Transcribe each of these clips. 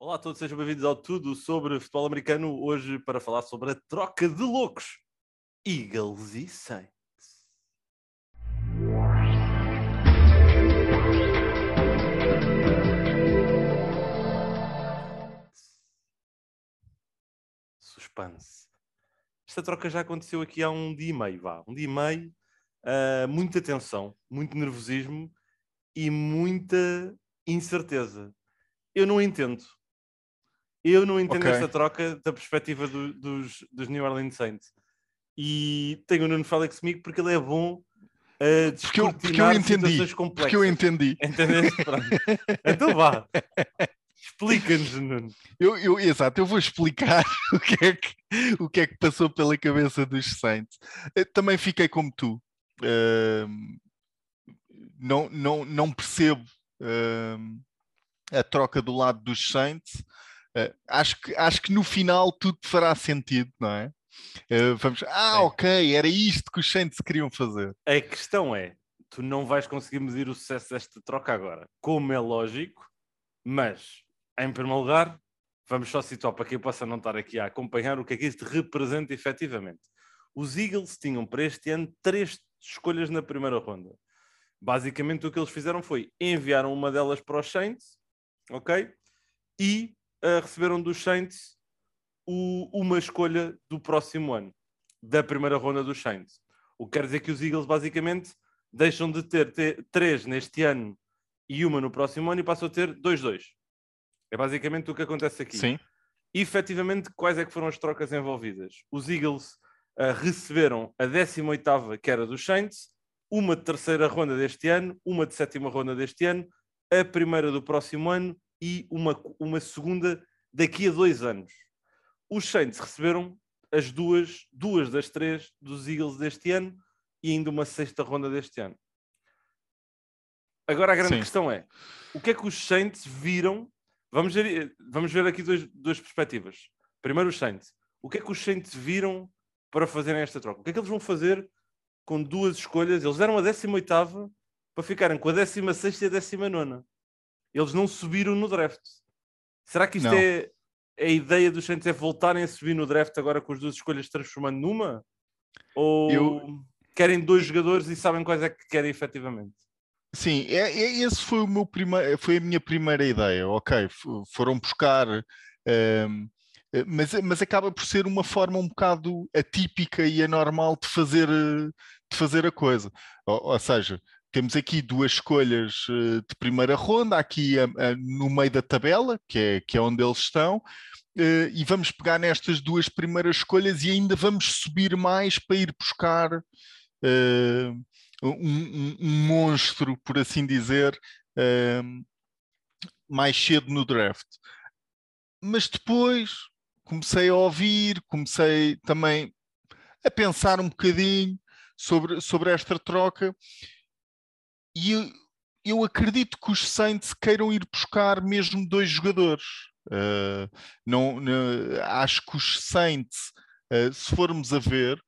Olá a todos, sejam bem-vindos ao Tudo sobre Futebol Americano. Hoje para falar sobre a troca de loucos. Eagles e Saints. Suspense. Esta troca já aconteceu aqui há um dia e meio, vá. Um dia e meio, uh, muita tensão, muito nervosismo e muita incerteza. Eu não entendo. Eu não entendo okay. esta troca da perspectiva do, dos, dos New Orleans Saints. E tenho o Nuno Félix comigo porque ele é bom a porque eu, porque eu entendi. Porque eu entendi. Entendeste? então vá. Explica-nos, Nuno. Eu, eu, exato, eu vou explicar o que, é que, o que é que passou pela cabeça dos Saints. Eu também fiquei como tu. Uh, não, não, não percebo uh, a troca do lado dos Saints. Uh, acho, que, acho que no final tudo fará sentido, não é? Uh, vamos, ah, é. ok, era isto que os Saints queriam fazer. A questão é: tu não vais conseguir medir o sucesso desta troca agora, como é lógico, mas em primeiro lugar, vamos só situar para quem possa não estar aqui a acompanhar o que é que isto representa efetivamente. Os Eagles tinham para este ano três escolhas na primeira ronda. Basicamente o que eles fizeram foi enviaram uma delas para os Saints, ok? E uh, receberam dos Saints o, uma escolha do próximo ano, da primeira ronda dos Saints. O que quer dizer que os Eagles basicamente deixam de ter, ter três neste ano e uma no próximo ano e passam a ter dois, dois. É basicamente o que acontece aqui. Sim. E, efetivamente, quais é que foram as trocas envolvidas? Os Eagles uh, receberam a 18ª, que era dos Saints, uma de terceira ronda deste ano, uma de sétima ronda deste ano, a primeira do próximo ano e uma, uma segunda daqui a dois anos. Os Saints receberam as duas, duas das três dos Eagles deste ano e ainda uma sexta ronda deste ano. Agora a grande Sim. questão é: o que é que os Saints viram Vamos ver, vamos ver aqui dois, duas perspectivas. Primeiro, os Saints. O que é que os Saints viram para fazerem esta troca? O que é que eles vão fazer com duas escolhas? Eles deram a 18 para ficarem com a 16 e a 19. Eles não subiram no draft. Será que isto não. é a ideia dos Saints? É voltarem a subir no draft agora com as duas escolhas transformando numa? Ou Eu... querem dois jogadores e sabem quais é que querem efetivamente? Sim, é, é, esse foi, o meu primeiro, foi a minha primeira ideia. Ok, foram buscar, um, ehm, eh, mas, mas acaba por ser uma forma um bocado atípica e anormal de fazer, de fazer a coisa. Ou, ou seja, temos aqui duas escolhas eh, de primeira ronda, aqui no meio da tabela, que é, que é onde eles estão, uh, e vamos pegar nestas duas primeiras escolhas e ainda vamos subir mais para ir buscar. Uh, um, um, um monstro, por assim dizer, uh, mais cedo no draft. Mas depois comecei a ouvir, comecei também a pensar um bocadinho sobre, sobre esta troca e eu, eu acredito que os Saints queiram ir buscar mesmo dois jogadores. Uh, não, não, acho que os Saints, uh, se formos a ver,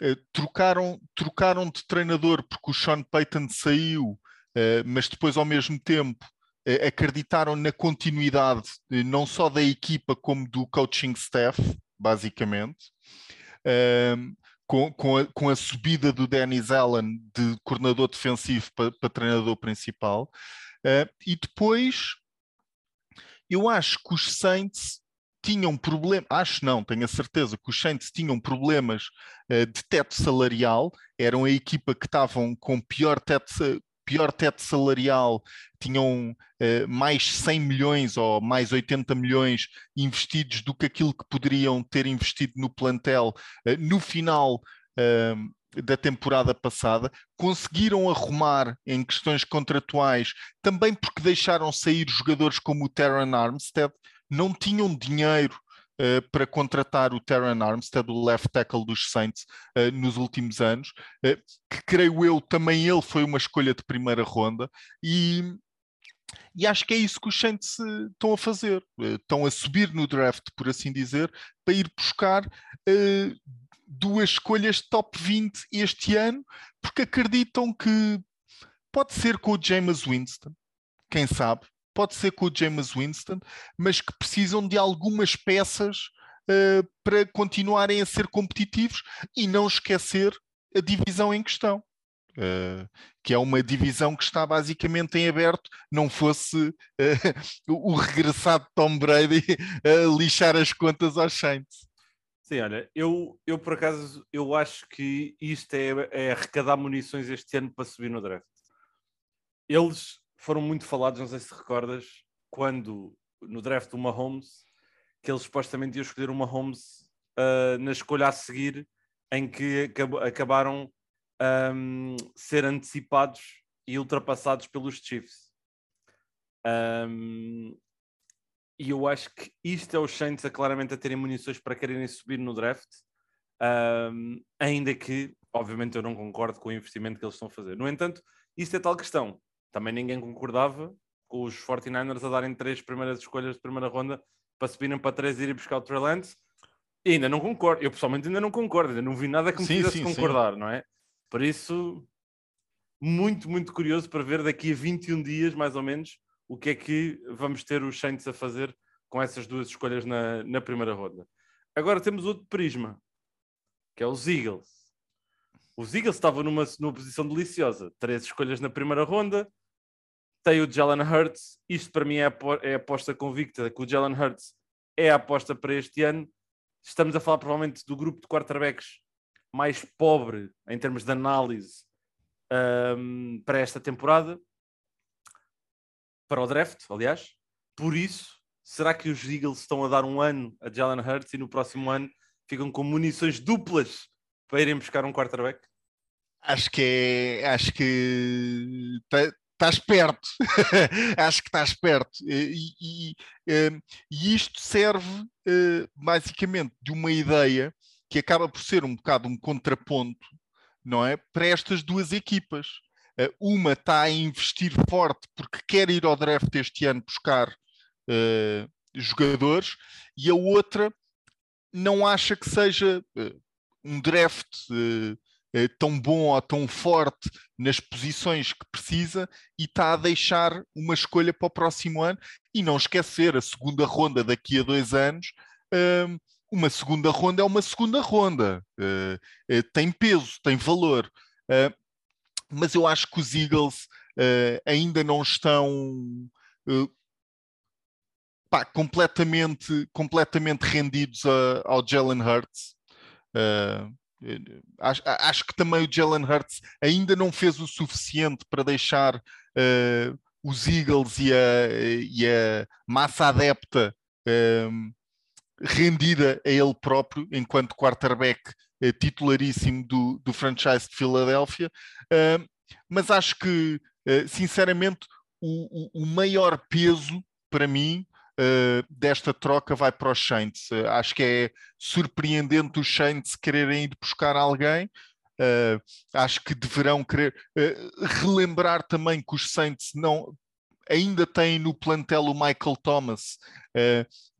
eh, trocaram, trocaram de treinador porque o Sean Payton saiu, uh, mas depois, ao mesmo tempo, uh, acreditaram na continuidade não só da equipa como do coaching staff, basicamente. Com, com, a, com, a, subida do Dennis Allen de coordenador defensivo para, para treinador principal. e depois, eu acho que os Saints tinham problema, acho não, tenho a certeza que os Saints tinham problemas uh, de teto salarial, eram a equipa que estavam com pior teto, pior teto salarial, tinham uh, mais 100 milhões ou mais 80 milhões investidos do que aquilo que poderiam ter investido no plantel uh, no final da temporada passada, conseguiram arrumar em questões contratuais, também porque deixaram sair jogadores como o Terran Armstead, não tinham dinheiro Uh, para contratar o Terran Armstead, o left tackle dos Saints, uh, nos últimos anos, uh, que creio eu também ele foi uma escolha de primeira ronda, e, e acho que é isso que os Saints estão a fazer. estão a subir no draft, por assim dizer, para ir buscar duas escolhas top 20 este ano, porque acreditam que pode ser com o James Winston, quem sabe, pode ser com o James Winston, mas que precisam de algumas peças uh, para continuarem a ser competitivos e não esquecer a divisão em questão. Uh, que é uma divisão que está basicamente em aberto, não fosse uh, o regressado Tom Brady lixar as contas aos Saints. Sim, olha, eu, eu por acaso eu acho que isto é, é arrecadar munições este ano para subir no draft. Eles foram muito falados, não sei se recordas, quando no draft do Mahomes, que eles supostamente iam escolher o Mahomes uh, na escolha a seguir, em que acabaram um, ser antecipados e ultrapassados pelos Chiefs. Um, e eu acho que isto é os Saints a claramente a terem munições para quererem subir no draft, um, ainda que, obviamente, eu não concordo com o investimento que eles estão a fazer. No entanto, isto é tal questão. Também ninguém concordava com os 49ers a darem três primeiras escolhas de primeira ronda para subirem para três e irem buscar o Trey Lance. E ainda não concordo. Eu pessoalmente ainda não concordo. Ainda não vi nada que me sim, fizesse sim, concordar, sim. não é? Por isso, muito, muito curioso para ver daqui a 21 dias, mais ou menos, o que é que vamos ter os Saints a fazer com essas duas escolhas na, na primeira ronda. Agora temos outro prisma, que é os Eagles. Os Eagles estavam numa, numa posição deliciosa. Três escolhas na primeira ronda. Tem o Jalen Hurts. Isto para mim é a, é a aposta convicta que o Jalen Hurts é a aposta para este ano. Estamos a falar provavelmente do grupo de quarterbacks mais pobre em termos de análise um, para esta temporada, para o draft, aliás. Por isso, será que os Eagles estão a dar um ano a Jalen Hurts e no próximo ano ficam com munições duplas para irem buscar um quarterback? Acho que é, acho que estás perto, acho que estás perto. E, e, e isto serve eh, basicamente de uma ideia que acaba por ser um bocado um contraponto, não é? Para estas duas equipas. Uh, uma está a investir forte porque quer ir ao draft este ano buscar uh, jogadores e a outra não acha que seja uh, um draft tão bom ou tão forte nas posições que precisa e está a deixar uma escolha para o próximo ano e não esquecer a segunda ronda daqui a dois anos uma segunda ronda é uma segunda ronda, uh, uh, tem peso, tem valor. Uh, mas eu acho que os Eagles ainda não estão pá, completamente, completamente rendidos a, ao Jalen Hurts. Acho, acho, que também o Jalen Hurts ainda não fez o suficiente para deixar os Eagles e a, e a massa adepta rendida a ele próprio enquanto quarterback eh, titularíssimo do, do franchise de Filadélfia, uh, mas acho que, uh, sinceramente, o, o, o, maior peso para mim uh, desta troca vai para os Saints. acho que é surpreendente os Saints quererem ir buscar alguém. acho que deverão querer relembrar também que os Saints não ainda têm no plantel o Michael Thomas,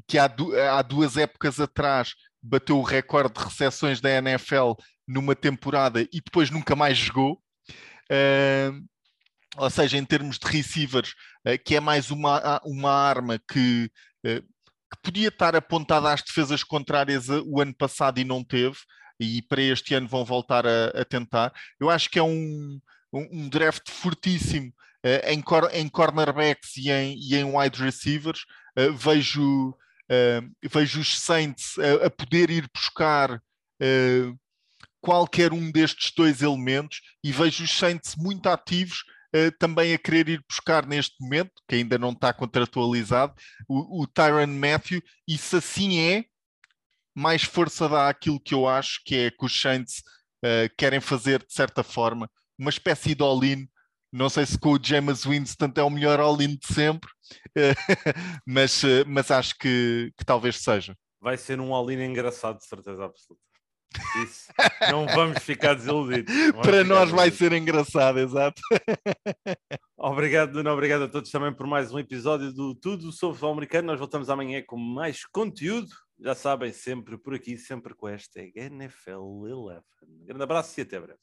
que há, du há duas épocas atrás bateu o recorde de recepções da NFL numa temporada e depois nunca mais jogou. Uh, ou seja, em termos de receivers, uh, que é mais uma, uma arma que, uh, que podia estar apontada às defesas contrárias o ano passado e não teve, e para este ano vão voltar a, a tentar. Eu acho que é um, um, draft fortíssimo em, cor em cornerbacks e em, e em wide receivers. vejo vejo os Saints a, a poder ir buscar qualquer um destes dois elementos e vejo os Saints muito ativos também a querer ir buscar neste momento, que ainda não está contratualizado, o, o Tyron Matthew, e se assim é, mais força dá aquilo que eu acho que é que os Saints querem fazer de certa forma, uma espécie de all-in não sei se com o James Winston é o melhor all-in de sempre, mas, mas acho que, que talvez seja. Vai ser um all-in engraçado, de certeza absoluta. Isso. Não vamos ficar desiludidos. Vamos Para ficar nós vai ser engraçado, exato. Obrigado, Nuno. Obrigado a todos também por mais um episódio do Tudo sobre o Futebol Americano. Nós voltamos amanhã com mais conteúdo. Já sabem, sempre por aqui, sempre com esta NFL 11. Um grande abraço e até breve.